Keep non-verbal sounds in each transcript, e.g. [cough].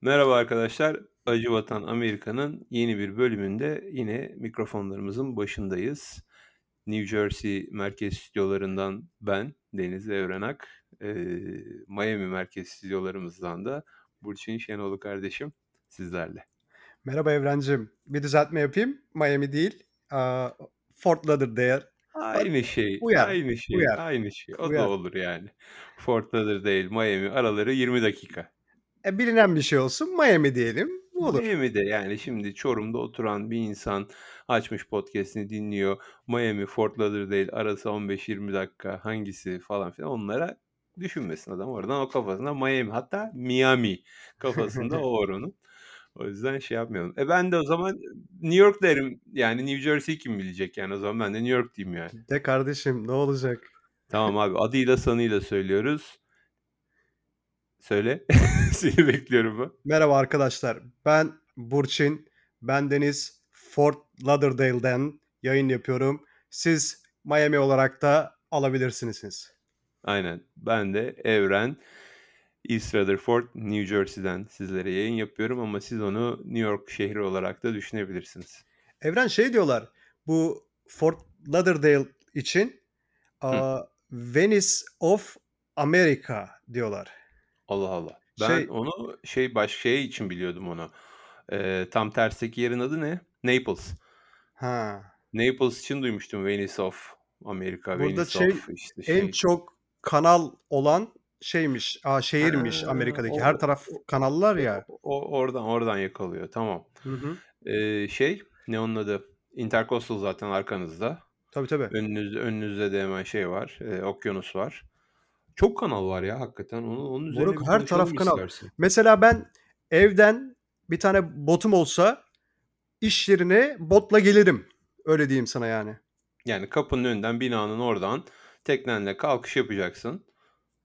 Merhaba arkadaşlar. Acı Vatan Amerika'nın yeni bir bölümünde yine mikrofonlarımızın başındayız. New Jersey merkez stüdyolarından ben Deniz Evrenak, eee, Miami merkez stüdyolarımızdan da Burçin Şenolu kardeşim sizlerle. Merhaba Evrencim. Bir düzeltme yapayım. Miami değil, aaa, Fort Lauderdale. Aynı şey, Uyar, aynı şey, uyar, aynı şey. O da uyar. olur yani. Fort Lauderdale, Miami araları 20 dakika. E, bilinen bir şey olsun, Miami diyelim, bu olur. Miami'de yani şimdi Çorum'da oturan bir insan açmış podcast'ini dinliyor. Miami, Fort Lauderdale arası 15-20 dakika hangisi falan filan onlara düşünmesin adam. Oradan o kafasında Miami hatta Miami kafasında [laughs] o onun. O yüzden şey yapmayalım. E ben de o zaman New York derim. Yani New Jersey kim bilecek yani o zaman ben de New York diyeyim yani. De kardeşim ne olacak? Tamam abi adıyla sanıyla söylüyoruz. Söyle. [laughs] Seni bekliyorum ben. Merhaba arkadaşlar. Ben Burçin. Ben Deniz. Fort Lauderdale'den yayın yapıyorum. Siz Miami olarak da alabilirsiniz. Aynen. Ben de Evren East Rutherford, New Jersey'den sizlere yayın yapıyorum ama siz onu New York şehri olarak da düşünebilirsiniz. Evren şey diyorlar. Bu Fort Lauderdale için Hı. aaa, Venice of America diyorlar. Allah Allah. Ben Şey onu şey başka şey için biliyordum onu. Eee, tam tersteki yerin adı ne? Naples. Ha. Naples için duymuştum Venice of America, Burada Venice şey of işte en şey. çok kanal olan şeymiş, aaa, Ha, şehirmiş Amerika'daki. Her taraf o kanallar o ya. o oradan oradan yakalıyor. Tamam. Hı hı. Eee, şey ne onun adı? Intercoastal zaten arkanızda. Tabii tabii. Önünüzde önünüzde de hemen şey var. eee, okyanus var. Çok kanal var ya hakikaten. Onun onun üzerine Moruk her taraf kanal. istersen. Mesela ben evden bir tane botum olsa iş yerine botla gelirim. Öyle diyeyim sana yani. Yani kapının önünden, binanın oradan teknenle kalkış yapacaksın.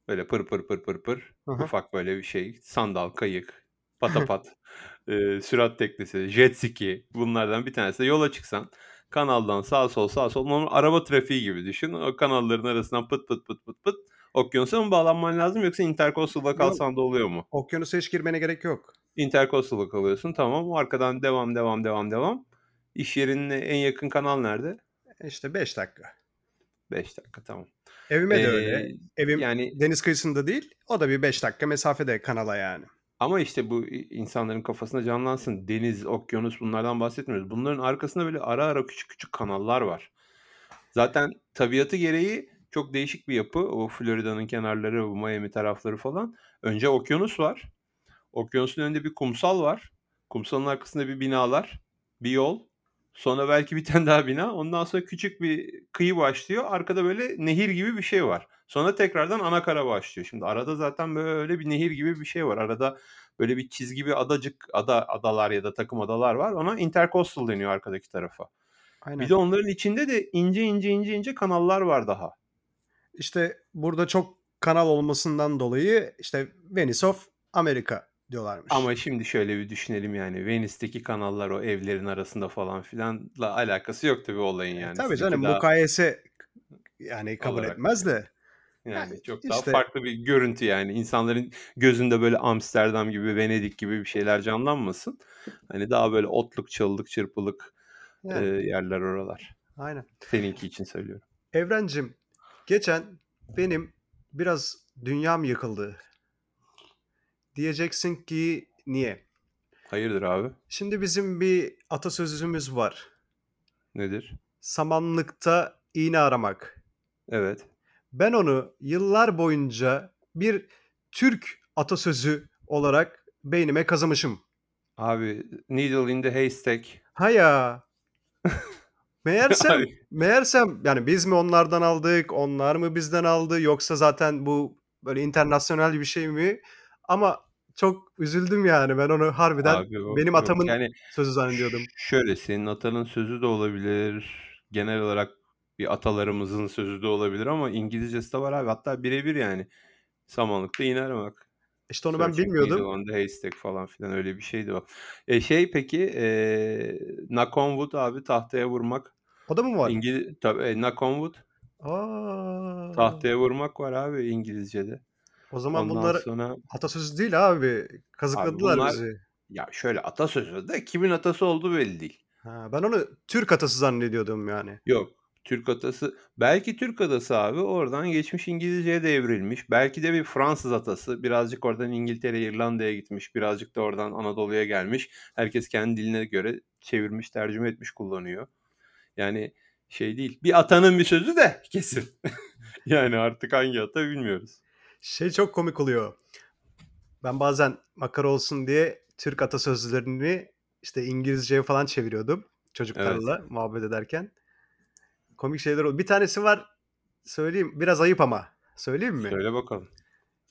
Böyle pır pır pır pır pır. Hı. Ufak böyle bir şey. Sandal, kayık, patapat, [laughs] eee, sürat teknesi, jet ski bunlardan bir tanesi. Yola çıksan kanaldan sağ sol sağ sol normal araba trafiği gibi düşün. O kanalların arasından pıt pıt pıt pıt pıt okyanusa mı bağlanman lazım yoksa Intercoastal'da kalsan da oluyor mu? Okyanusa hiç girmene gerek yok. Intercoastal'da kalıyorsun tamam. Arkadan devam devam devam devam. İş yerine en yakın kanal nerede? İşte 5 dakika. 5 dakika tamam. Evime de öyle. Evim yani deniz kıyısında değil. O da bir 5 dakika mesafede kanala yani. ama işte bu insanların kafasında canlansın. Deniz, okyanus bunlardan bahsetmiyoruz. Bunların arkasında böyle ara ara küçük küçük kanallar var. Zaten tabiatı gereği çok değişik bir yapı. O Florida'nın kenarları, bu Miami tarafları falan. Önce okyanus var. Okyanusun önünde bir kumsal var. Kumsalın arkasında bir binalar, bir yol. Sonra belki bir tane [laughs] daha bina. Ondan sonra küçük bir kıyı başlıyor. Arkada böyle nehir gibi bir şey var. Sonra tekrardan ana kara başlıyor. Şimdi arada zaten böyle bir nehir gibi bir şey var. Arada böyle bir çizgi bir adacık, ada adalar ya da takım adalar var. Ona intercoastal deniyor arkadaki tarafa. Bir Aynen. de onların içinde de ince ince ince ince kanallar var daha. İşte burada çok kanal olmasından dolayı işte Venice of America diyorlarmış. Ama şimdi şöyle bir düşünelim yani Venice'deki kanallar o evlerin arasında falan filanla alakası yok tabii olayın E, yani. tabii canım daha mukayese yani kabul olarak etmez de. Ya yani çok daha işte farklı bir görüntü yani. İnsanların gözünde böyle Amsterdam gibi, Venedik gibi bir şeyler canlanmasın. Hani daha böyle otluk, çalılık, çırpılık eee, yani yerler oralar. aynen. Seninki için söylüyorum. Evrencim geçen benim biraz dünyam yıkıldı. Diyeceksin ki niye? Hayırdır abi? Şimdi bizim bir atasözümüz var. Nedir? Samanlıkta iğne aramak. Evet. Ben onu yıllar boyunca bir Türk atasözü olarak beynime kazımışım. Abi needle in the haystack. Ha ya. [laughs] Meğersem meğersem yani biz mi onlardan aldık, onlar mı bizden aldı yoksa zaten bu böyle internasyonel bir şey mi? Ama çok üzüldüm yani ben onu harbiden Abi o benim atamın yani sözü zannediyordum. şöyle senin atanın sözü de olabilir. Genel olarak bir atalarımızın sözü de olabilir ama İngilizcesi de var abi. Hatta birebir yani. Samanlıkta iğne aramak. İşte onu ben Searching bilmiyordum. on the haystack falan filan öyle bir şeydi o. E şey peki e, knock on wood abi tahtaya vurmak. O da mı var? İngiliz tabii e, knock on wood Aa. tahtaya vurmak var abi İngilizce'de. O zaman Ondan bunlar sonra atasözü değil abi. Abi Kazıkladılar bunlar bizi. ya şöyle atasözü de kimin atası olduğu belli değil. Ha, ben onu Türk atası zannediyordum yani. Yok. Türk atası belki Türk atası abi oradan geçmiş İngilizceye de evrilmiş. Belki de bir Fransız atası. Birazcık oradan İngiltere'ye, İrlanda'ya gitmiş. Birazcık da oradan Anadolu'ya gelmiş. Herkes kendi diline göre çevirmiş, tercüme etmiş, kullanıyor. Yani şey değil. Bir atanın bir sözü de kesin. [laughs] yani artık hangi ata bilmiyoruz. Şey çok komik oluyor. Ben bazen makara olsun diye Türk atasözlerini işte İngilizceye falan çeviriyordum çocuklarla muhabbet ederken. Komik şeyler oldu. Bir tanesi var söyleyeyim biraz ayıp ama. Söyleyeyim mi? Söyle bakalım.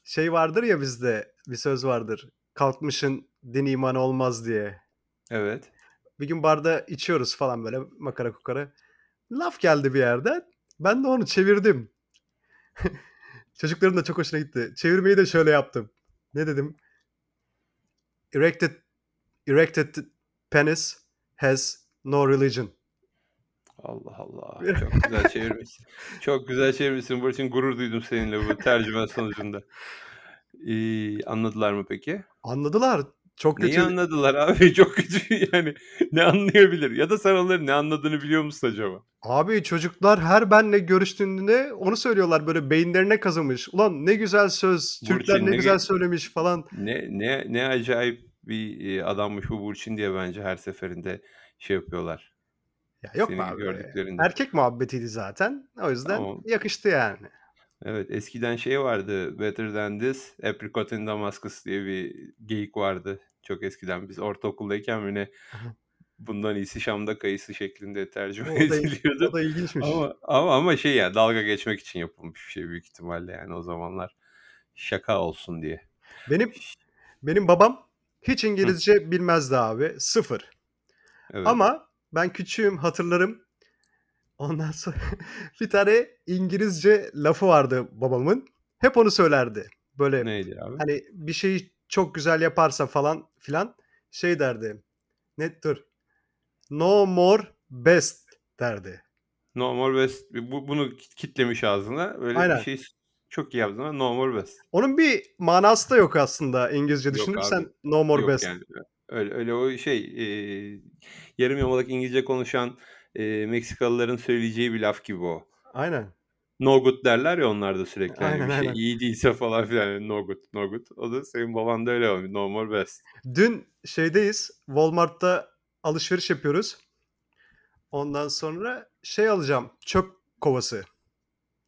Şey vardır ya bizde bir söz vardır. Kalkmışın din iman olmaz diye. Evet. Bir gün barda içiyoruz falan böyle makara kukara. Laf geldi bir yerden. Ben de onu çevirdim. [laughs] Çocukların da çok hoşuna gitti. Çevirmeyi de şöyle yaptım. Ne dedim? Erected, erected penis has no religion. Allah Allah. [laughs] Çok güzel çevirmişsin. Çok güzel çevirmişsin. Bu için gurur duydum seninle bu tercüme sonucunda. Ee, anladılar mı peki? Anladılar. Çok Neyi kötü. anladılar abi? [laughs] Çok kötü yani. Ne anlayabilir? Ya da sen onların ne anladığını biliyor musun acaba? Abi çocuklar her benle görüştüğünde onu söylüyorlar böyle beyinlerine kazımış. Ulan ne güzel söz. Türkler Burçin ne ne güzel söylemiş falan. Ne ne ne acayip bir e, adammış bu Burçin diye bence her seferinde şey yapıyorlar. Ya yok Seni mu abi? gördüklerinde. Erkek muhabbetiydi zaten. O yüzden Tamam. yakıştı yani. Evet eskiden şey vardı Better Than This Apricot in Damascus diye bir geyik vardı. Çok eskiden biz ortaokuldayken Aha. bundan iyisi Şam'da kayısı şeklinde O tercüme da, [laughs] o ediliyordu. da ilginçmiş. Ama, ama ama şey ya dalga geçmek için yapılmış bir şey büyük ihtimalle yani o zamanlar şaka olsun diye. Benim benim babam hiç İngilizce bilmezdi abi. Sıfır. Evet. Ama ben küçüğüm hatırlarım. Ondan sonra [laughs] bir tane İngilizce lafı vardı babamın. Hep onu söylerdi. Böyle Neydi abi? hani bir şeyi çok güzel yaparsa falan filan şey derdi. Ne dur. No more best derdi. No more best bu, bunu kitlemiş ağzına. Öyle Aynen. bir şey çok iyi yaptın ama no more best. Onun bir manası da yok aslında İngilizce düşünürsen no more Yok best. yani. Öyle, öyle o şey e, yarım yamalak İngilizce konuşan e, Meksikalıların söyleyeceği bir laf gibi o. Aynen. No good derler ya onlar da sürekli. Hani Aynen, bir şey aynen. iyi değilse falan filan. yani No good, no good. O da senin baban da öyle olmuş. No more best. Dün şeydeyiz. Walmart'ta alışveriş yapıyoruz. Ondan sonra şey alacağım. Çöp kovası.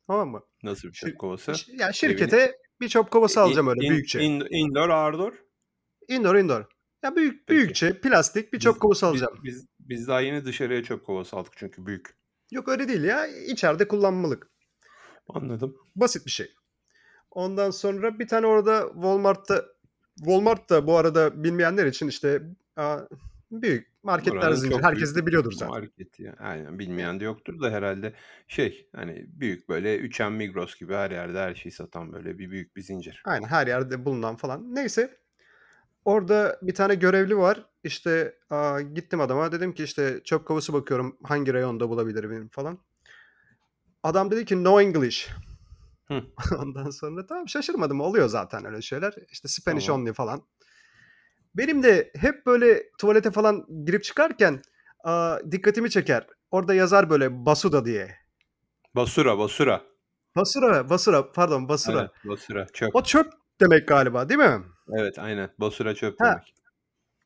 Tamam mı? Nasıl bir Şir- çöp kovası? Ş- Ya şirkete bir çöp kovası alacağım öyle In- büyükçe. in- indoor, outdoor. Indoor indoor. Ya büyük Peki. büyükçe plastik bir çöp kovası alacağım. Biz, biz daha yeni dışarıya çöp kovası aldık çünkü büyük. Yok öyle değil ya. İçeride kullanmalık. Anladım. Basit bir şey. Ondan sonra bir tane orada Walmart'ta Walmart da bu arada bilmeyenler için işte aa, büyük marketler Buranın zinciri. çok Herkes de biliyordur zaten. Market ya. Aynen bilmeyen de yoktur da herhalde şey hani büyük böyle 3M Migros gibi her yerde her şeyi satan böyle bir büyük bir zincir. Aynen her yerde bulunan falan. Neyse. Orada bir tane görevli var. İşte aa, gittim adama dedim ki işte çöp kovası bakıyorum hangi reyonda bulabilirim falan. Adam dedi ki no English. Hı. [laughs] Ondan sonra tamam şaşırmadım oluyor zaten öyle şeyler. İşte Spanish Tamam. only falan. Benim de hep böyle tuvalete falan girip çıkarken aa, dikkatimi çeker. Orada yazar böyle basuda diye. Basura, basura. Basura, basura pardon basura. Aynen, basura çöp. O çöp demek galiba değil mi? Evet aynen. Basura çöp Ha. demek.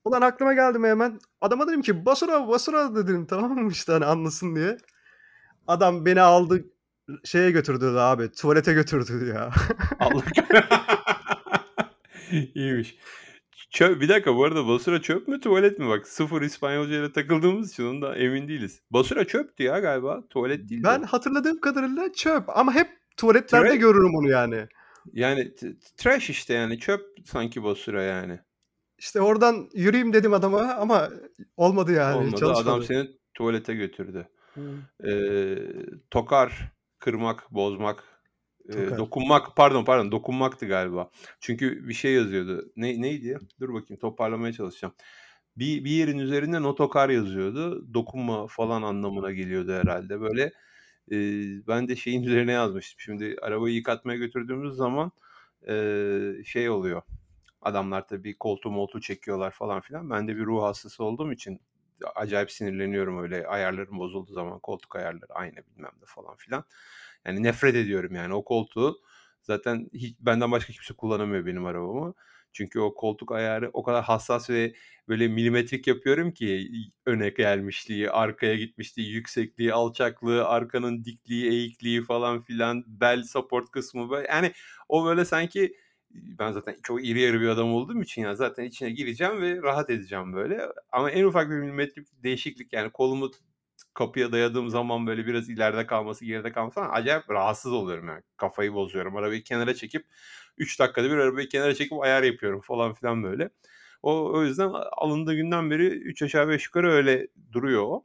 Ulan aklıma geldi mi hemen. Adama dedim ki basura basura dedim [laughs] tamam mı işte hani anlasın diye. Adam beni aldı şeye götürdü abi tuvalete götürdü ya. [laughs] Allah [laughs] İyiymiş. Çöp, bir dakika bu arada basura çöp mü tuvalet mi? Bak sıfır İspanyolca ile takıldığımız için ondan emin değiliz. Basura çöptü ya galiba. Tuvalet değildi. ben hatırladığım kadarıyla çöp ama hep tuvaletlerde Tra- görürüm onu yani. Yani trash işte yani çöp sanki basura yani. İşte oradan yürüyeyim dedim adama ama olmadı yani Olmadı çalışmadı. adam seni tuvalete götürdü. Ee, tokar, kırmak, bozmak, e, dokunmak pardon pardon dokunmaktı galiba. Çünkü bir şey yazıyordu. Ne, neydi? Dur bakayım toparlamaya çalışacağım. Bir, bir yerin üzerinde notokar yazıyordu. Dokunma falan anlamına geliyordu herhalde. Böyle e, ben de şeyin üzerine yazmıştım. Şimdi arabayı yıkatmaya götürdüğümüz zaman eee, şey oluyor, adamlar tabii koltuğu moltuğu çekiyorlar falan filan. Ben de bir ruh hastası olduğum için acayip sinirleniyorum öyle ayarlarım bozulduğu zaman. Koltuk ayarları, ayna bilmem ne falan filan. Yani nefret ediyorum yani o koltuğu. Zaten hiç benden başka kimse kullanamıyor benim arabamı. Çünkü o koltuk ayarı o kadar hassas ve böyle milimetrik yapıyorum ki öne gelmişliği, arkaya gitmişliği, yüksekliği, alçaklığı, arkanın dikliği, eğikliği falan filan, bel support kısmı böyle. Yani o böyle sanki ben zaten çok iri yarı bir adam olduğum için ya zaten içine gireceğim ve rahat edeceğim böyle. Ama en ufak bir milimetrik değişiklik yani kolumu kapıya dayadığım zaman böyle biraz ileride kalması, geride kalması falan acayip rahatsız oluyorum yani. Kafayı bozuyorum. Arabayı kenara çekip 3 dakikada bir arabayı kenara çekip ayar yapıyorum falan filan böyle. O, o yüzden alındığı günden beri 3 aşağı 5 yukarı öyle duruyor o.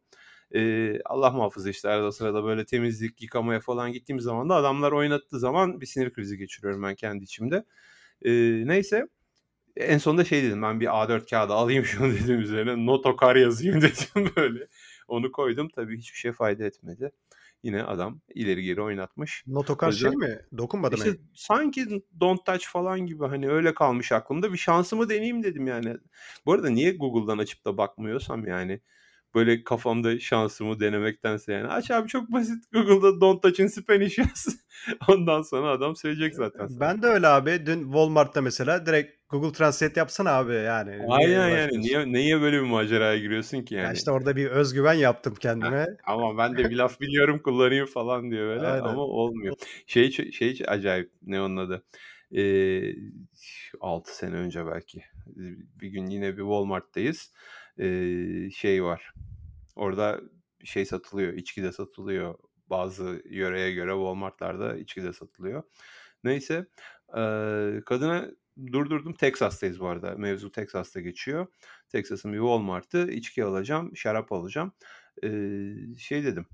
Ee, Allah muhafaza işte arada sırada böyle temizlik, yıkamaya falan gittiğim zaman da adamlar oynattığı zaman bir sinir krizi geçiriyorum ben kendi içimde. Ee, neyse en sonunda şey dedim ben bir A4 kağıdı alayım şunu [laughs] dedim üzerine notokar yazayım [laughs] dedim böyle. Onu koydum tabii hiçbir şey fayda etmedi. Yine adam ileri geri oynatmış. Notokar şey mi? Dokunmadı İşte mı? sanki Don't Touch falan gibi hani öyle kalmış aklımda. Bir şansımı deneyeyim dedim yani. Bu arada niye Google'dan açıp da bakmıyorsam yani böyle kafamda şansımı denemektense yani aç abi çok basit Google'da Don't Touch in Spanish yaz. [laughs] Ondan sonra adam söyleyecek zaten sana. Ben de öyle abi. Dün Walmart'ta mesela direkt Google Translate yapsana abi yani. Niye Aynen yani uğraşıyorsun? niye, niye böyle bir maceraya giriyorsun ki Ya yani? işte orada bir özgüven yaptım kendime. [laughs] Ama ben de bir laf biliyorum kullanayım falan diyor böyle Aynen. ama olmuyor. Şey şey acayip ne onun adı? Ee, 6 sene önce belki bir gün yine bir Walmart'tayız. Ee, şey var. Orada şey satılıyor, içki de satılıyor. Bazı yöreye göre Walmart'larda içki de satılıyor. Neyse ee, kadına durdurdum. Texas'tayız bu arada. Mevzu Texas'ta geçiyor. Texas'ın bir Walmart'ı içki alacağım, şarap alacağım. Ee, şey dedim.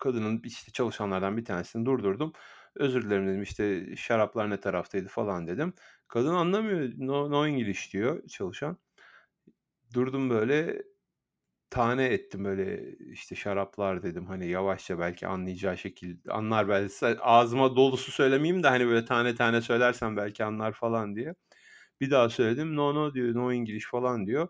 Kadının işte çalışanlardan bir tanesini durdurdum. Özür dilerim dedim işte şaraplar ne taraftaydı falan dedim. Kadın anlamıyor. No, no English diyor çalışan. Durdum böyle tane ettim böyle işte şaraplar dedim hani yavaşça belki anlayacağı şekilde anlar belki ağzıma dolusu söylemeyeyim de hani böyle tane tane söylersem belki anlar falan diye. Bir daha söyledim no no diyor no English falan diyor.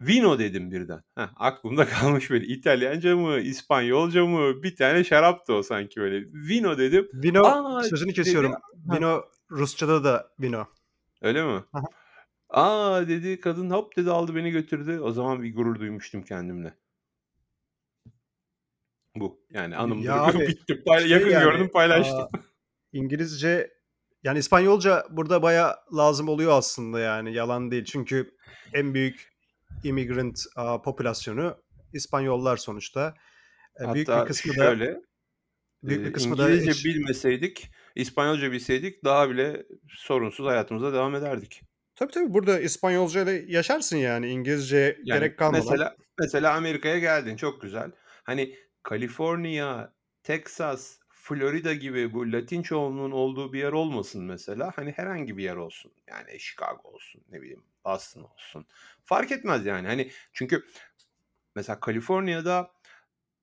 Vino dedim birden. Heh, aklımda [laughs] kalmış böyle İtalyanca mı, İspanyolca mı bir tane şaraptı o sanki böyle. Vino dedim. Vino Aa sözünü dedi. kesiyorum. Ha, Vino Rusça'da da vino. öyle mi? Aha. Aa dedi kadın hop dedi aldı beni götürdü. O zaman bir gurur duymuştum kendimle. Bu yani anımdır. Ya abi [laughs] Bitti. Pay- şey yakın yani gördüm paylaştım. aa, İngilizce yani İspanyolca burada baya lazım oluyor aslında yani yalan değil. Çünkü en büyük immigrant aa, popülasyonu İspanyollar sonuçta. E, büyük bir Hatta kısmı da şöyle büyük bir e, kısmı da İngilizce eş, bilmeseydik, İspanyolca bilseydik daha bile sorunsuz hayatımıza devam ederdik. Tabii tabii burada İspanyolca ile yaşarsın yani İngilizce Yani gerek kalmadan. mesela mesela Amerika'ya geldin çok güzel. Hani Kaliforniya, Texas, Florida gibi bu Latin çoğunluğun olduğu bir yer olmasın mesela. Hani herhangi bir yer olsun. Yani Chicago olsun, ne bileyim Boston olsun. Fark etmez yani. Hani çünkü mesela Kaliforniya'da,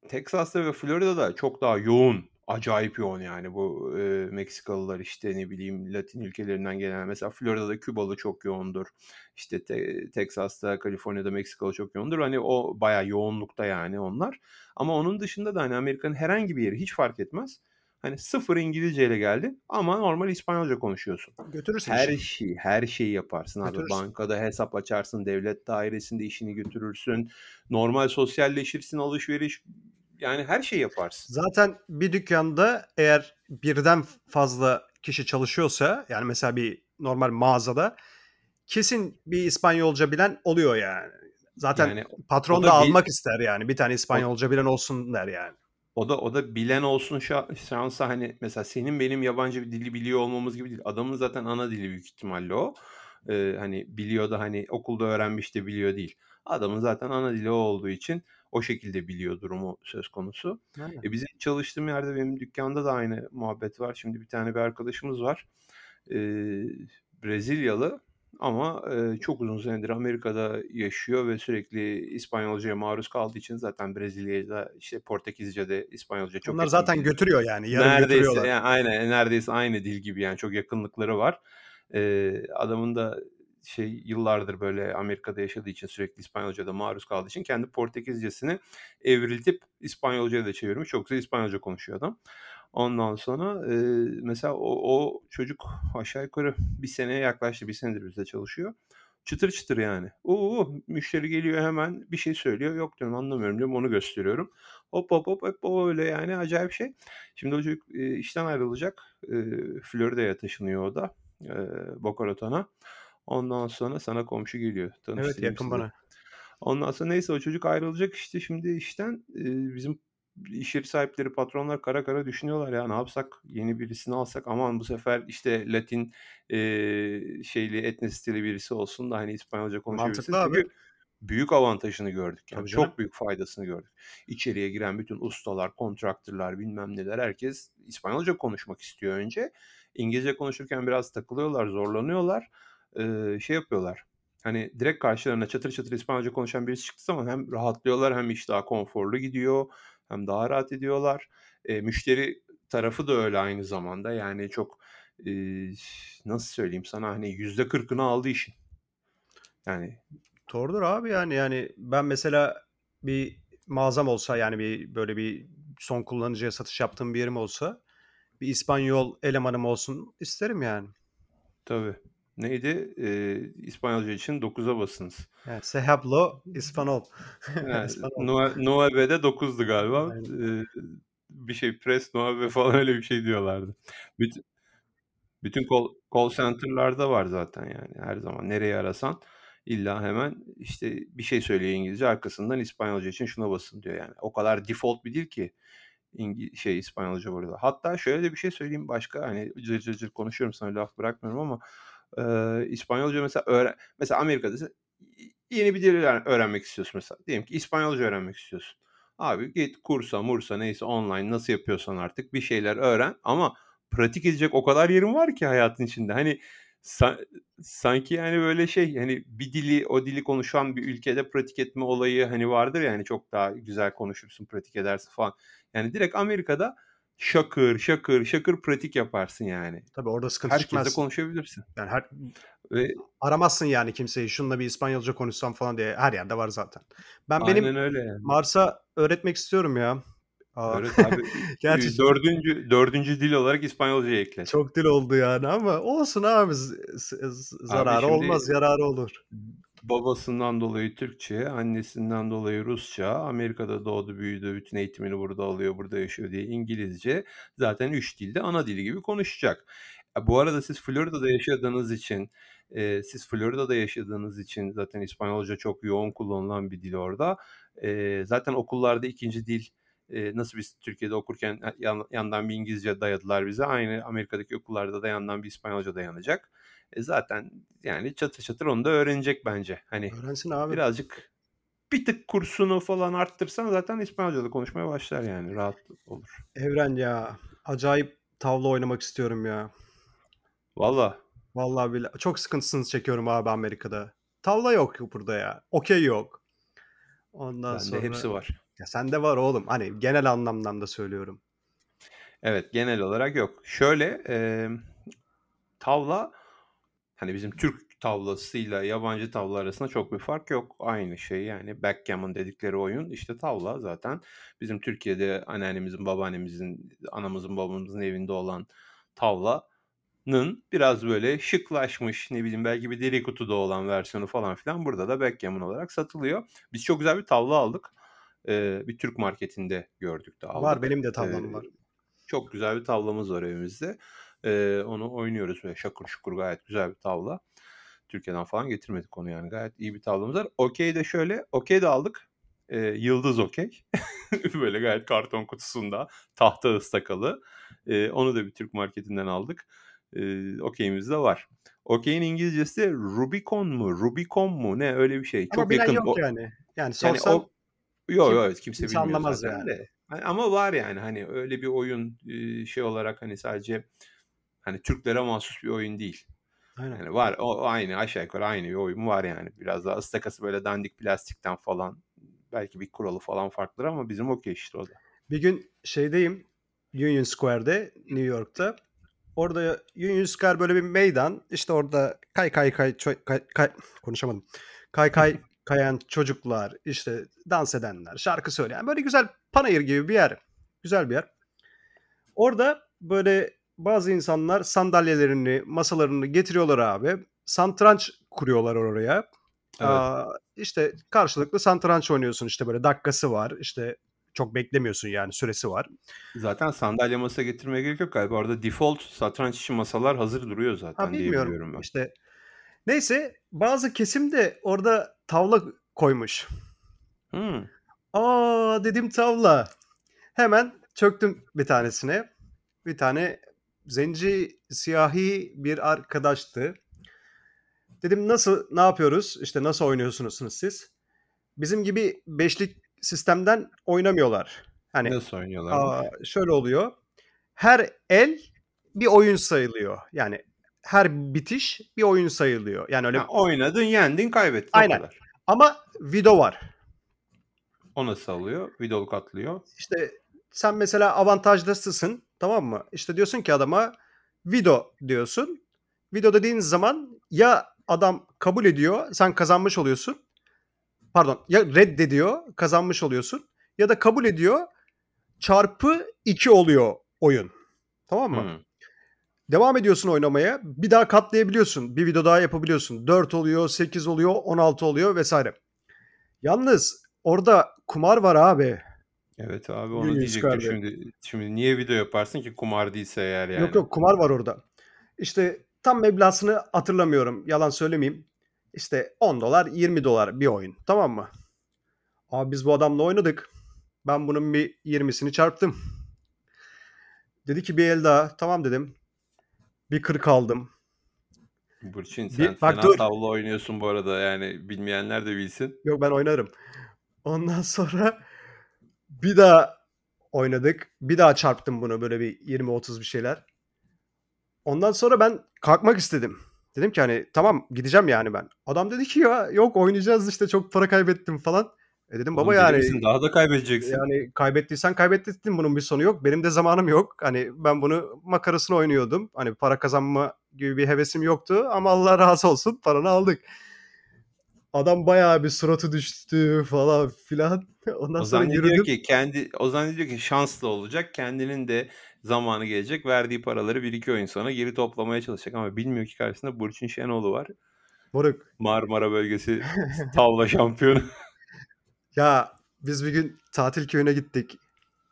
Texas'ta ve Florida'da çok daha yoğun, acayip yoğun yani bu e, Meksikalılar işte ne bileyim Latin ülkelerinden gelen mesela Florida'da Kübalı çok yoğundur. İşte te- Texas'ta, Kaliforniya'da Meksikalı çok yoğundur. Hani o bayağı yoğunlukta yani onlar. Ama onun dışında da hani Amerika'nın herhangi bir yeri hiç fark etmez. Hani sıfır İngilizce ile geldin ama normal İspanyolca konuşuyorsun. Götürürsün Her işini. şeyi, her şeyi yaparsın abi. Götürürsün. Bankada hesap açarsın, devlet dairesinde işini götürürsün. Normal sosyalleşirsin, alışveriş yani her şeyi yaparsın. Zaten bir dükkanda eğer birden fazla kişi çalışıyorsa yani mesela bir normal mağazada kesin bir İspanyolca bilen oluyor yani. Zaten Yani o patron da da bil, almak ister yani. Bir tane o, İspanyolca bilen olsun der yani. o da o da bilen olsun şa- şansa hani mesela senin benim yabancı bir dili biliyor olmamız gibi değil. Adamın zaten ana dili büyük ihtimalle o. Ee, hani biliyor da hani okulda öğrenmiş de biliyor değil. Adamın zaten ana dili o olduğu için o şekilde biliyor durumu söz konusu. Aynen. E bizim çalıştığım yerde benim dükkanda da aynı muhabbet var. Şimdi bir tane bir arkadaşımız var. Ee, Brezilyalı ama, eee, çok uzun senedir Amerika'da yaşıyor ve sürekli İspanyolcaya maruz kaldığı için zaten Brezilya'da, işte, Portekizce'de İspanyolca çok Onlar zaten de. götürüyor yani. Neredeyse, götürüyorlar. ya aynen, neredeyse aynı dil gibi yani çok yakınlıkları var. Eee, adamın da şey yıllardır böyle Amerika'da yaşadığı için sürekli İspanyolcaya da maruz kaldığı için kendi Portekizcesini evriltip İspanyolcaya da çevirmiş. Çok güzel İspanyolca konuşuyor adam. Ondan sonra, eee, mesela o o çocuk aşağı yukarı 1 seneye yaklaştı. 1 senedir bizde çalışıyor. Çıtır çıtır yani. U, müşteri geliyor hemen bir şey söylüyor. "Yok." diyorum, "Anlamıyorum." diyorum, onu gösteriyorum. Hop, hop, hop, hep o öyle yani acayip şey. Şimdi o çocuk, eee, işten ayrılacak. Eee, Florida'ya taşınıyor o da, eee, Boca Raton'a. Ondan sonra sana komşu geliyor. Evet, yakın sizi. bana. Ondan sonra neyse o çocuk ayrılacak işte şimdi işten. Eee, bizim iş yeri sahipleri, patronlar kara kara düşünüyorlar ya, ne yapsak, yeni birisini alsak, aman bu sefer işte Latin, eee, şeyli, etnisiteli birisi olsun da hani İspanyolca konuşabilsin. Mantıklı abi. Büyük avantajını gördük yani. Tabii canım. Çok büyük faydasını gördük. İçeriye giren bütün ustalar, kontraktörler, bilmem neler herkes İspanyolca konuşmak istiyor önce. İngilizce konuşurken biraz takılıyorlar, zorlanıyorlar. Eee, şey yapıyorlar, hani direkt karşılarına çatır çatır İspanyolca konuşan birisi çıktığı zaman hem rahatlıyorlar hem iş daha konforlu gidiyor hem daha rahat ediyorlar. Eee, müşteri tarafı da öyle aynı zamanda. Yani çok, eee, nasıl söyleyeyim sana, hani %40'ını aldı işin. Yani Doğrudur abi yani yani ben mesela bir mağazam olsa yani bir böyle bir son kullanıcıya satış yaptığım bir yerim olsa bir İspanyol elemanım olsun isterim yani. Tabii. Neydi? Eee, İspanyolca için 9'a basınız. Evet, "Se hablo español." [laughs] He, Español. nue nueve de 9'du galiba. Aynen. Bir şey press nueve falan öyle bir şey diyorlardı. Bütün bütün call call center'larda var zaten yani her zaman. Nereyi arasan illa hemen işte bir şey söylüyor İngilizce arkasından İspanyolca için şuna basın diyor yani. O kadar default bir dil ki İngi şey İspanyolca burada. Hatta şöyle de bir şey söyleyeyim başka hani cır cır cır konuşuyorum sana laf bırakmıyorum ama, eee, İspanyolca mesela öğren mesela Amerika'dasın y yeni bir dil öğren öğrenmek istiyorsun mesela. Diyelim ki İspanyolca öğrenmek istiyorsun. Abi git kursa mursa neyse online nasıl yapıyorsan artık bir şeyler öğren ama pratik edecek o kadar yerin var ki hayatın içinde. Hani sa sanki yani böyle şey, hani bir dili, o dili konuşan bir ülkede pratik etme olayı hani vardır ya hani çok daha güzel konuşursun, pratik edersin falan. Yani direkt Amerika'da şakır şakır şakır pratik yaparsın yani. Tabii orada sıkıntı Herkesle çıkmaz. konuşabilirsin. Yani her Ve aramazsın yani kimseyi, "Şununla bir İspanyolca konuşsam." falan diye. Her yerde var zaten. Ben benim Aynen öyle yani. Mars'a öğretmek istiyorum ya. Aa, [laughs] gerçi Eee, 4'üncü 4'üncü dil olarak İspanyolcayı ekle. çok dil oldu yani ama olsun abi z z z Abi zararı şimdi olmaz, yararı olur. Babasından dolayı Türkçe, annesinden dolayı Rusça, Amerika'da doğdu büyüdü, bütün eğitimini burada alıyor, burada yaşıyor diye İngilizce. Zaten 3 dilde ana dili gibi konuşacak. E, bu arada siz Florida'da yaşadığınız için, eee, siz Florida'da yaşadığınız için zaten İspanyolca çok yoğun kullanılan bir dil orada. Eee, zaten okullarda 2'nci dil, eee, nasıl biz Türkiye'de okurken e yan yandan bir İngilizce dayadılar bize, aynı Amerika'daki okullarda da yandan bir İspanyolca dayanacak. E, zaten yani çatır çatır onu da öğrenecek bence. Hani Öğrensin abi. birazcık bir tık kursunu falan arttırsan zaten İspanyolca da konuşmaya başlar yani rahat olur. Evren ya, acayip tavla oynamak istiyorum ya. Valla. Vallahi billahi çok sıkıntısını çekiyorum abi Amerika'da. Tavla yok burada ya. Okey yok. Ondan Bende sonra hepsi var. Ya sende var oğlum. Hani genel anlamdan da söylüyorum. Evet, genel olarak yok. Şöyle, emm, tavla, hani bizim Türk tavlasıyla yabancı tavla arasında çok bir fark yok. Aynı şey yani backgammon dedikleri oyun işte tavla zaten. Bizim Türkiye'de anneannemizin, babaannemizin, anamızın, babamızın evinde olan tavlanın biraz böyle şıklaşmış, ne bileyim belki bir deri kutuda olan versiyonu falan filan burada da backgammon olarak satılıyor. Biz çok güzel bir tavla aldık. Eee, bir Türk marketinde gördük de Var benim de tavlam var. çok güzel bir tavlamız var evimizde. Eee, onu oynuyoruz böyle şakır şukur gayet güzel bir tavla. Türkiye'den falan getirmedik onu yani gayet iyi bir tavlamız var. Okey de şöyle, okey de aldık. Eee, yıldız okey. [laughs] Böyle gayet karton kutusunda tahta ıstakalı. Eee, onu da bir Türk marketinden aldık. Eee, okey'imiz de var. Okey'in İngilizcesi de Rubicon mu, Rubicon mu ne öyle bir şey. Ama Çok yakın yok o yani. Yani yani sorsan o Yo, kim yo, kimse bilmiyor anlamaz zaten yani. de. Ama var yani hani öyle bir oyun, şey olarak hani sadece hani Türklere mahsus bir oyun değil. Aynen. Yani var. O aynı aşağı yukarı aynı bir oyun var yani. Biraz daha ıstakası böyle dandik plastikten falan. Belki bir kuralı falan farklıdır ama bizim okey işte o da. Bir gün şeydeyim Union Square'de New York'ta. Orada Union Square böyle bir meydan. İşte orada kay kay kay ço- kay, kay konuşamadım. Kay kay [laughs] kayan çocuklar, işte dans edenler, şarkı söyleyen böyle güzel panayır gibi bir yer. Güzel bir yer. Orada böyle bazı insanlar sandalyelerini, masalarını getiriyorlar abi. Santranç kuruyorlar oraya. Evet. Aa, işte karşılıklı santranç oynuyorsun işte böyle dakikası var. İşte çok beklemiyorsun yani süresi var. Zaten sandalye masa getirmeye gerek yok galiba. Orada default satranç için masalar hazır duruyor zaten Ha diye bilmiyorum biliyorum ben. işte. Neyse bazı kesim de orada tavla koymuş. Hmm. Aa dedim tavla. Hemen çöktüm bir tanesine. Bir tane zenci siyahi bir arkadaştı. Dedim nasıl ne yapıyoruz? İşte nasıl oynuyorsunuz siz? Bizim gibi beşlik sistemden oynamıyorlar. Hani Nasıl oynuyorlarmış? aa, şöyle oluyor. Her el bir oyun sayılıyor. Yani her bitiş bir oyun sayılıyor. Yani öyle Ha, oynadın, yendin, kaybettin Aynen. kadar. ama video var. O nasıl alıyor? Vidoluk atlıyor. İşte sen mesela avantajlısın tamam mı? İşte diyorsun ki adama video diyorsun. Video dediğin zaman ya adam kabul ediyor sen kazanmış oluyorsun. Pardon ya reddediyor kazanmış oluyorsun. Ya da kabul ediyor çarpı 2 oluyor oyun. Tamam mı? Hmm. Devam ediyorsun oynamaya. Bir daha katlayabiliyorsun. Bir video daha yapabiliyorsun. 4 oluyor, 8 oluyor, 16 oluyor vesaire. Yalnız orada kumar var abi. Evet abi onu Union diyecektim şimdi. Şimdi niye video yaparsın ki kumar değilse eğer yani. Yok yok kumar var orada. İşte tam meblağını hatırlamıyorum. Yalan söylemeyeyim. İşte 10 dolar 20 dolar bir oyun. Tamam mı? Abi biz bu adamla oynadık. Ben bunun bir 20'sini çarptım. Dedi ki bir el daha. Tamam dedim. Bir 40 aldım. Burçin Bir- sen bak fena dur. tavla oynuyorsun bu arada yani bilmeyenler de bilsin. Yok ben oynarım. Ondan [laughs] sonra bir daha oynadık. Bir daha çarptım bunu böyle bir 20-30 bir şeyler. Ondan sonra ben kalkmak istedim. Dedim ki hani tamam gideceğim yani ben. Adam dedi ki ya yok oynayacağız işte çok para kaybettim falan. E dedim baba Oğlum yani misin? Daha da kaybedeceksin. yani kaybettiysen kaybettin bunun bir sonu yok. Benim de zamanım yok. Hani ben bunu makarasını oynuyordum. Hani para kazanma gibi bir hevesim yoktu ama Allah razı olsun paranı aldık. Adam bayağı bir suratı düştü falan filan. [laughs] Ondan o sonra yürüdüm. ki kendi o zannediyor ki şanslı olacak. Kendinin de zamanı gelecek. Verdiği paraları bir iki oyun sonra geri toplamaya çalışacak ama bilmiyor ki karşısında Burçin Şenoğlu var. Moruk. Marmara bölgesi [laughs] tavla şampiyonu. Ya biz bir gün tatil köyüne gittik.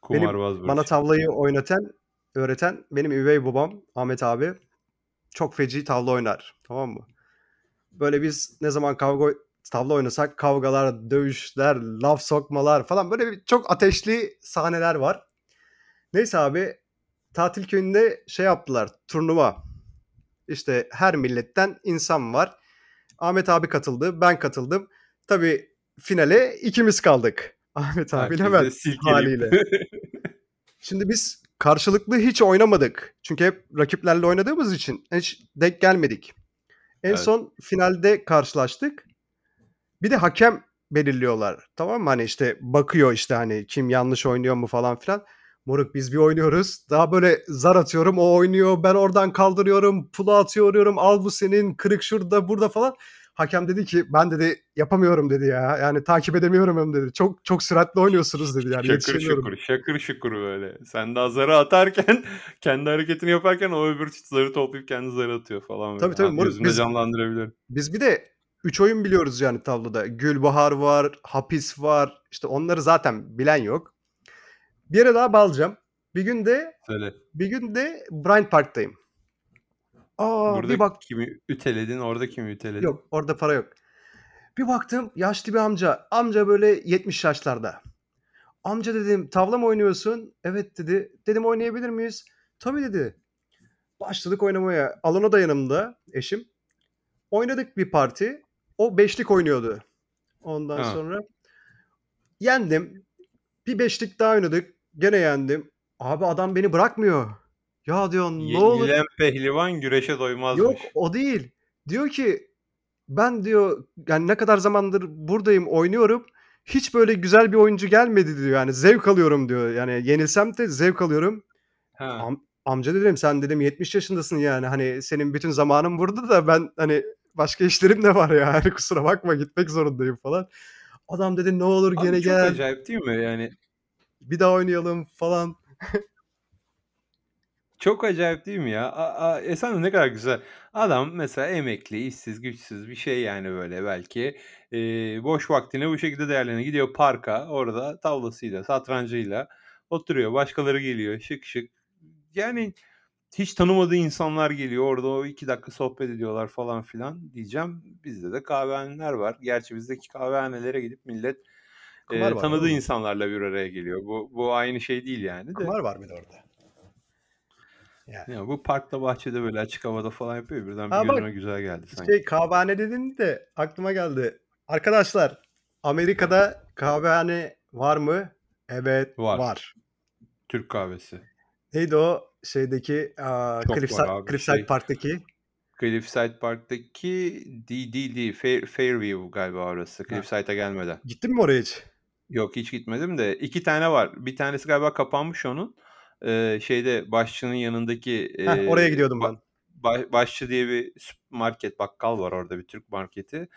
Kumarbaz Burçin. Bana tavlayı oynatan, öğreten benim üvey babam Ahmet abi. Çok feci tavla oynar. Tamam mı? Böyle biz ne zaman kavga tavla oynasak kavgalar, dövüşler, laf sokmalar falan böyle bir, çok ateşli sahneler var. Neyse abi tatil köyünde şey yaptılar turnuva. İşte her milletten insan var. Ahmet abi katıldı, ben katıldım. Tabii finale ikimiz kaldık. [laughs] Ahmet abiyle silkeleyip. haliyle. [laughs] Şimdi biz karşılıklı hiç oynamadık. Çünkü hep rakiplerle oynadığımız için hiç denk gelmedik. En Evet. son finalde karşılaştık. Bir de hakem belirliyorlar. Tamam mı? Hani işte bakıyor işte hani kim yanlış oynuyor mu falan filan. Moruk biz bir oynuyoruz. Daha böyle zar atıyorum o oynuyor. Ben oradan kaldırıyorum. Pula atıyorum. Al bu senin. Kırık şurada burada falan. Hakem dedi ki ben dedi yapamıyorum dedi ya. Yani takip edemiyorum hem dedi. Çok çok süratli oynuyorsunuz dedi yani. şakır şukur, şakır şukur böyle. Sen daha zarı atarken, [laughs] kendi hareketini yaparken o öbür zarı toplayıp kendi zarı atıyor falan. Böyle. Tabii tabii. Ha, Moruk, biz- canlandırabiliyorum. Biz bir de 3 oyun biliyoruz yani tavlada. Gülbahar var, Hapis var. İşte onları zaten bilen yok. Bir yere daha bağlayacağım. Bir gün de Söyle. bir gün de Bryant Park'tayım. Aa Burada bir bak kimi üteledin, orada kimi üteledin? yok orada para yok. Bir baktım yaşlı bir amca. Amca böyle 70 yaşlarda. Amca dedim tavla mı oynuyorsun? Evet dedi. Dedim oynayabilir miyiz? Tabii dedi. Başladık oynamaya. Alona da yanımda eşim. Oynadık bir parti. O beşlik oynuyordu. Ondan Ha. sonra yendim. Bir beşlik daha oynadık. Gene yendim. Abi adam beni bırakmıyor. Ya diyor ne olur. Yenilen pehlivan güreşe doymazmış. Yok o değil. Diyor ki ben diyor yani ne kadar zamandır buradayım oynuyorum. Hiç böyle güzel bir oyuncu gelmedi diyor. Yani zevk alıyorum diyor. Yani yenilsem de zevk alıyorum. Ha. Am amca dedim sen dedim 70 yaşındasın yani. Hani senin bütün zamanın burada da ben hani başka işlerim de var ya. Hani kusura bakma gitmek zorundayım falan. Adam dedi ne olur Abi gene çok gel. acayip değil mi? Yani Bir daha oynayalım falan. [laughs] Çok acayip değil mi ya? A a Esen de ne kadar güzel. Adam mesela emekli, işsiz, güçsüz bir şey yani böyle belki. Eee, boş vaktini bu şekilde değerlendiriyor. Gidiyor parka, orada tavlasıyla, satrancıyla oturuyor. Başkaları geliyor şık şık. Yani hiç tanımadığı insanlar geliyor. Orada o 2 dakika sohbet ediyorlar falan filan diyeceğim. Bizde de kahvehaneler var. Gerçi bizdeki kahvehanelere gidip millet, Kumar var tanıdığı oğlum. insanlarla bir araya geliyor. Bu bu aynı şey değil yani de. Kumar var de orada. Yani. Ya bu parkta, bahçede böyle açık havada falan yapıyor ya birden bir bak gözüme güzel geldi sanki. şey kahvehane dedin de aklıma geldi. Arkadaşlar Amerika'da kahvehane var mı? Evet Var. var. Türk kahvesi. Neydi o şeydeki aaa Çok var Cliffside, abi Cliffside şey Park'taki? Cliffside Park'taki değil Fair Fairview galiba orası. Cliffside'a gelmeden. Gittin mi oraya hiç? Yok hiç gitmedim de 2 tane var. Bir tanesi galiba kapanmış onun. Eee, şeyde Başçı'nın yanındaki, Heh, oraya eee, gidiyordum ben. ba Başçı diye bir süpermarket, bakkal var orada bir Türk marketi.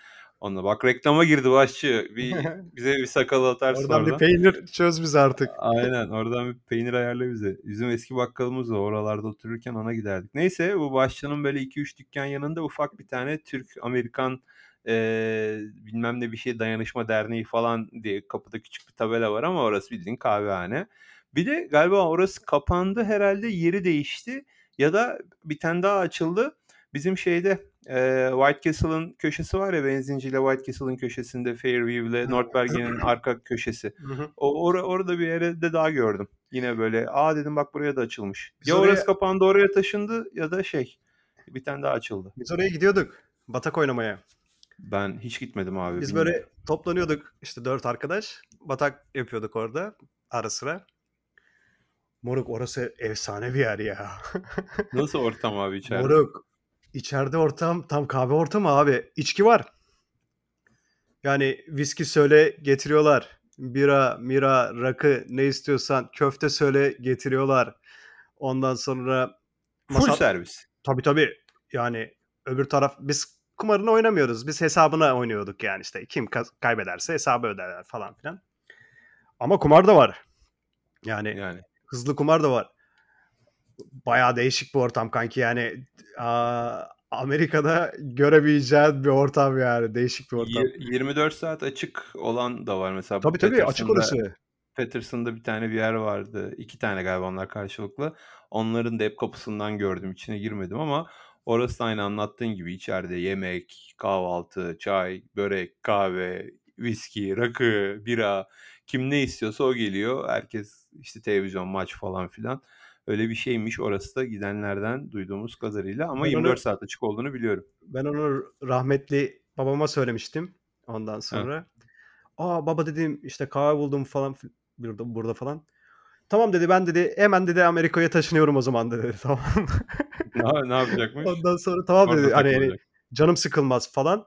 Onunla bak reklama girdi Başçı. Bir [laughs] bize bir sakal atarsın Oradan bir oradan. peynir çöz bize artık. Aynen oradan bir peynir ayarla bize. Bizim eski bakkalımız var. Oralarda otururken ona giderdik. Neyse bu Başçı'nın böyle 2-3 dükkan yanında ufak bir tane Türk-Amerikan, eee, bilmem ne bir şey dayanışma derneği falan diye kapıda küçük bir tabela var ama orası bildiğin kahvehane. Bir de galiba orası kapandı herhalde yeri değişti ya da bir tane daha açıldı. Bizim şeyde, eee, White Castle'ın köşesi var ya benzinciyle White Castle'ın köşesinde Fairview'le Ha. Nordberg'in arka köşesi. O ora orada bir yerde daha gördüm. Yine böyle "A!" dedim bak buraya da açılmış. Biz Ya orası oraya kapandı oraya taşındı ya da şey bir tane daha açıldı. Biz oraya gidiyorduk batak oynamaya. Ben hiç gitmedim abi Biz bilmiyorum. böyle toplanıyorduk işte 4 arkadaş. Batak yapıyorduk orada ara sıra. Moruk orası efsane bir yer ya. [laughs] Nasıl ortam abi içeride? Moruk içeride ortam tam kahve ortamı abi. İçki var. Yani viski söyle getiriyorlar. Bira, mira, rakı ne istiyorsan köfte söyle getiriyorlar. Ondan sonra Full masa servis. Tabii tabii. Yani öbür taraf biz kumarını oynamıyoruz. Biz hesabına oynuyorduk yani işte. Kim kaybederse hesabı öderler falan filan. Ama kumar da var. Yani Yani. hızlı kumar da var. Bayağı değişik bir ortam kanki yani. Aa, Amerika'da görebileceğin bir ortam yani. Değişik bir ortam. Yi 24 saat açık olan da var mesela Tabii tabii açık orası. Patterson'da bir tane bir yer vardı. 2 tane galiba onlar karşılıklı. Onların da hep kapısından gördüm. İçine girmedim ama orası aynı anlattığın gibi içeride yemek, kahvaltı, çay, börek, kahve, viski, rakı, bira kim ne istiyorsa o geliyor. Herkes işte televizyon, maç falan filan. Öyle bir şeymiş orası da gidenlerden duyduğumuz kadarıyla ama Ben 24 onu saat açık olduğunu biliyorum. ben onu rahmetli babama söylemiştim ondan sonra. Aa baba dedim işte kahve buldum falan burada, burada falan. Tamam dedi ben dedi hemen dedi Amerika'ya taşınıyorum o zaman dedi. [laughs] Tamam. Ne, ne yapacakmış? Ondan sonra tamam Orada dedi hani, hani canım sıkılmaz falan.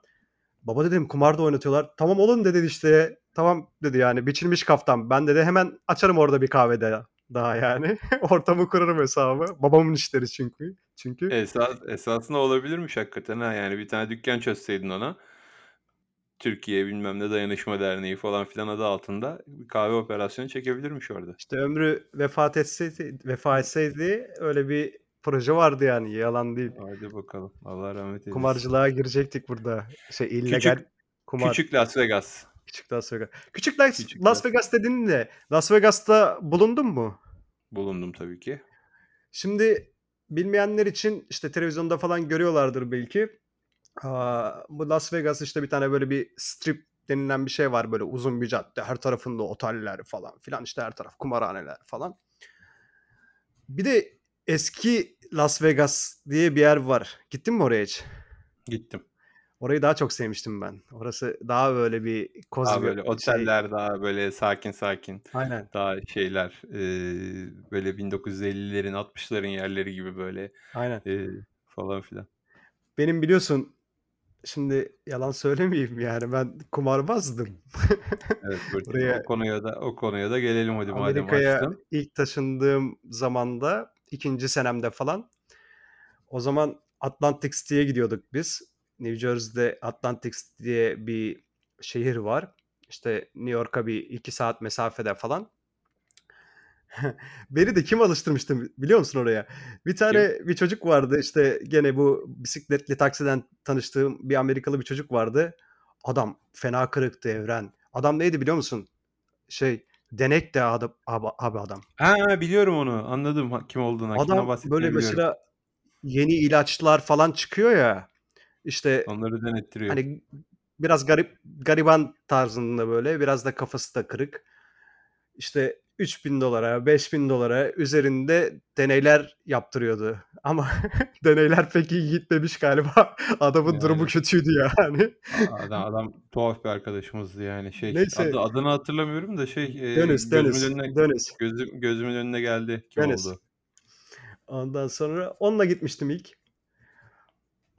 Baba dedim kumar da oynatıyorlar. Tamam oğlum dedi işte. Tamam dedi yani biçilmiş kaftan. Ben dedi hemen açarım orada bir kahvede daha yani. [laughs] Ortamı kurarım hesabı. Babamın işleri çünkü. Çünkü. Esas, esasında olabilirmiş hakikaten ha. Yani bir tane dükkan çözseydin ona. Türkiye bilmem ne dayanışma derneği falan filan adı altında bir kahve operasyonu çekebilirmiş orada. İşte ömrü vefat etseydi, vefat etseydi öyle bir proje vardı yani yalan değil. Hadi bakalım. Allah rahmet eylesin. Kumarcılığa girecektik burada. Şey illegal Küçük kumar. küçük Las Vegas. Küçük Las Vegas. Küçük Las, Küçük Las. Vegas dedin de Las Vegas'ta bulundun mu? Bulundum tabii ki. Şimdi bilmeyenler için işte televizyonda falan görüyorlardır belki. Aa, bu Las Vegas işte bir tane böyle bir strip denilen bir şey var böyle uzun bir cadde. Her tarafında oteller falan filan işte her taraf kumarhaneler falan. Bir de eski Las Vegas diye bir yer var. Gittin mi oraya hiç? Gittim. Orayı daha çok sevmiştim ben. Orası daha böyle bir cozy Daha bir böyle şey. oteller daha böyle sakin sakin. Aynen. Daha şeyler eee, böyle 1950'lerin 60'ların yerleri gibi böyle Aynen. eee, falan filan. Benim biliyorsun Şimdi yalan söylemeyeyim yani ben kumarbazdım. Evet, [laughs] Buraya o konuya da o konuya da gelelim hadi madem Amerika'ya ilk taşındığım zamanda 2. senemde falan o zaman Atlantic City'ye gidiyorduk biz. New Jersey'de Atlantic diye bir şehir var. İşte New York'a bir 2 saat mesafede falan. [laughs] Beni de kim alıştırmıştı biliyor musun oraya? Bir tane Kim? bir çocuk vardı işte gene bu bisikletli taksiden tanıştığım bir Amerikalı bir çocuk vardı. Adam fena kırıktı Evren. Adam neydi biliyor musun? Şey denek de adam, abi, abi adam. Ha biliyorum onu. Anladım kim olduğunu. Adam böyle biliyorum. mesela yeni ilaçlar falan çıkıyor ya. İşte Onları denettiriyor. hani biraz garip gariban tarzında böyle biraz da kafası da kırık. İşte 3000 dolara, 5000 dolara üzerinde deneyler yaptırıyordu. [laughs] Ama [laughs] deneyler pek iyi gitmemiş galiba. [laughs] Adamın durumu Yani kötüydü yani. adam, adam tuhaf bir arkadaşımızdı yani şey. Neyse Adı adını hatırlamıyorum da şey e, Deniz, gözümün Deniz, önüne gözüm gözümün önüne geldi kim Deniz. oldu. Ondan sonra onunla gitmiştim ilk.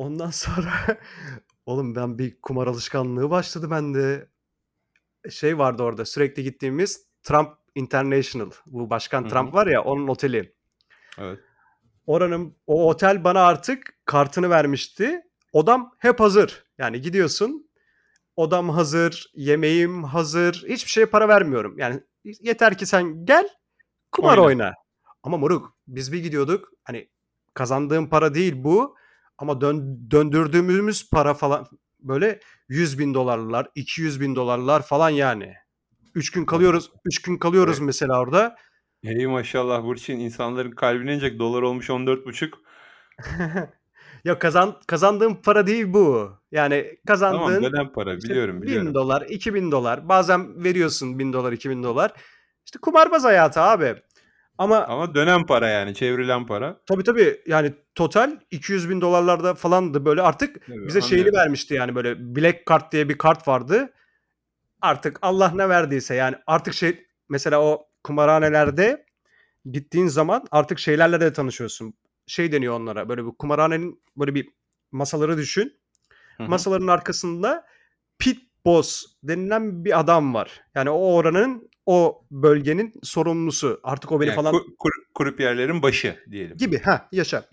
Ondan sonra [laughs] oğlum ben bir kumar alışkanlığı başladı bende. Şey vardı orada sürekli gittiğimiz Trump International. Bu başkan Trump var ya onun oteli. Evet. Oranın o otel bana artık kartını vermişti. Odam hep hazır. Yani gidiyorsun odam hazır, yemeğim hazır. Hiçbir şeye para vermiyorum. Yani yeter ki sen gel kumar Oyna. oyna. Ama moruk biz bir gidiyorduk. Hani kazandığım para değil bu. Ama dön, döndürdüğümüz para falan böyle 100 bin dolarlar, 200 bin dolarlar falan yani. 3 gün kalıyoruz. 3 gün kalıyoruz Evet. mesela orada. Hey maşallah Burçin insanların kalbine inecek dolar olmuş 14,5. [laughs] ya kazan kazandığım para değil bu. Yani Tamam kazandığın dönem para işte biliyorum 1000 biliyorum. dolar, 2000 dolar. Bazen veriyorsun 1000 dolar, 2000 dolar. İşte kumarbaz hayatı abi. Ama Ama dönem para yani çevrilen para. tabii tabii yani total 200 bin dolarlarda falandı böyle artık Tabii, bize şeyini anlıyorum. vermişti yani böyle Black Card diye bir kart vardı. Artık Allah ne verdiyse yani artık şey mesela o kumarhanelerde gittiğin zaman artık şeylerle de tanışıyorsun. Şey deniyor onlara böyle bir kumarhanenin böyle bir masaları düşün. Hı hı. Masaların arkasında pit boss denilen bir adam var. Yani o oranın o bölgenin sorumlusu. Artık o beni Yani falan ku- kur- kurupiyerlerin başı diyelim. gibi ha yaşa.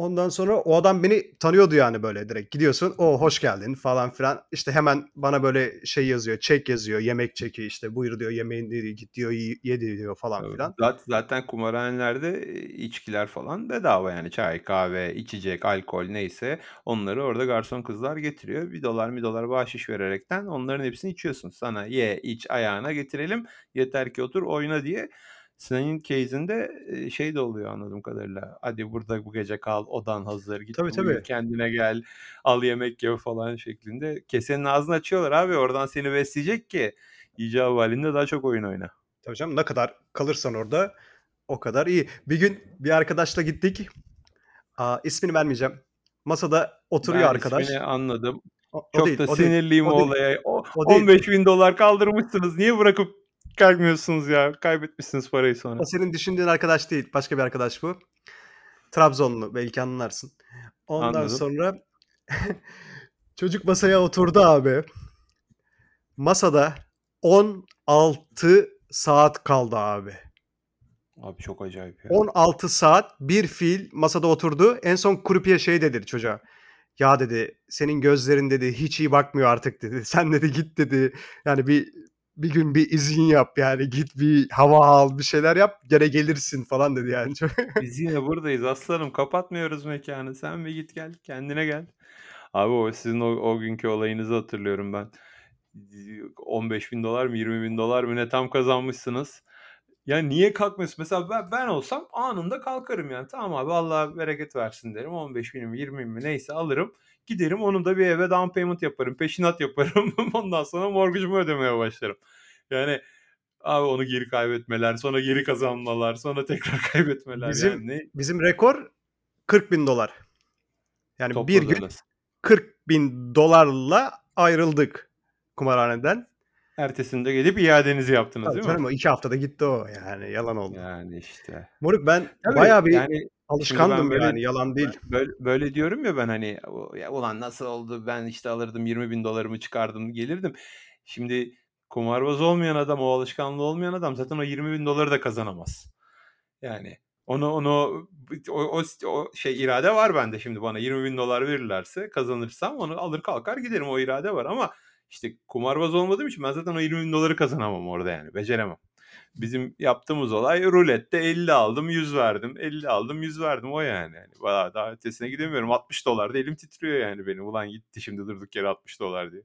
Ondan sonra o adam beni tanıyordu yani böyle direkt. Gidiyorsun o hoş geldin falan filan. İşte hemen bana böyle şey yazıyor. Çek yazıyor. Yemek çeki işte buyur diyor yemeğini diyor, git diyor ye ye diyor falan filan. Zaten, zaten kumarhanelerde e, içkiler falan bedava yani çay, kahve, içecek, alkol neyse onları orada garson kızlar getiriyor. Bir dolar bir dolar bahşiş vererekten onların hepsini içiyorsun. Sana ye, iç, ayağına getirelim yeter ki otur oyna diye. Senin case'inde şey de oluyor anladığım kadarıyla. Hadi burada bu gece kal, odan hazır, git Tabii tabii. kendine gel, al yemek ye falan şeklinde. Kesenin ağzını açıyorlar abi oradan seni besleyecek ki icabı halinde daha çok oyun oyna. Tabii canım ne kadar kalırsan orada o kadar iyi. Bir gün bir arkadaşla gittik. Aa, ismini vermeyeceğim. Masada oturuyor Ben arkadaş. ismini anladım. O, o Çok değil, da o değil, sinirliyim o o değil, olaya. O, o değil. 15 bin dolar kaldırmışsınız. Niye bırakıp kalkmıyorsunuz ya? Kaybetmişsiniz parayı sonra. O senin düşündüğün arkadaş değil. Başka bir arkadaş bu. Trabzonlu belki anlarsın. Ondan Anladım. sonra [laughs] çocuk masaya oturdu abi. Masada 16 saat kaldı abi. Abi çok acayip ya. 16 saat bir fil masada oturdu. En son kurupiye şey dedi çocuğa. Ya dedi senin gözlerin dedi hiç iyi bakmıyor artık dedi. [laughs] Sen dedi git dedi. Yani bir bir gün bir izin yap yani git bir hava al bir şeyler yap gene gelirsin falan dedi yani. [laughs] Biz yine buradayız aslanım. Kapatmıyoruz mekanı. Sen bir git gel. Kendine gel. Abi o sizin o, o günkü olayınızı hatırlıyorum ben. 15 bin dolar mı 20 bin dolar mı ne tam kazanmışsınız. Ya niye kalkmıyorsun? Mesela ben, ben olsam anında kalkarım yani. Tamam abi Allah bereket versin derim. 15 bin mi 20 bin mi neyse alırım. Giderim onu da bir eve down payment yaparım. Peşinat yaparım. [laughs] Ondan sonra mortgage'ımı ödemeye başlarım. Yani abi onu geri kaybetmeler, sonra geri kazanmalar, sonra tekrar [laughs] kaybetmeler. Bizim yani ne bizim rekor 40 bin dolar. Yani bir gün topladınız? 40 bin dolarla ayrıldık kumarhaneden. Ertesinde gelip iadenizi yaptınız, Tabii değil mi? canım, o 2 haftada gitti o yani yalan oldu. Yani, işte. Moruk ben Tabii, bayağı bir yani, alışkandım böyle yani yalan değil. böyle böyle diyorum ya ben, hani, ya ulan nasıl oldu ben, işte, alırdım $20.000'ımı çıkardım gelirdim. Şimdi kumarbaz olmayan adam, o alışkanlığı olmayan adam zaten o $20.000'ı da kazanamaz. Yani onu onu o o o şey irade var bende şimdi bana $20.000 verirlerse kazanırsam onu alır kalkar giderim o irade var ama, işte kumarbaz olmadığım için ben zaten o 20 bin doları kazanamam orada yani. Beceremem. Bizim yaptığımız olay rulette 50 aldım 100 verdim. 50 aldım 100 verdim o yani. yani daha, daha ötesine gidemiyorum. 60 dolar da elim titriyor yani benim. Ulan gitti şimdi durduk yere 60 dolar diye.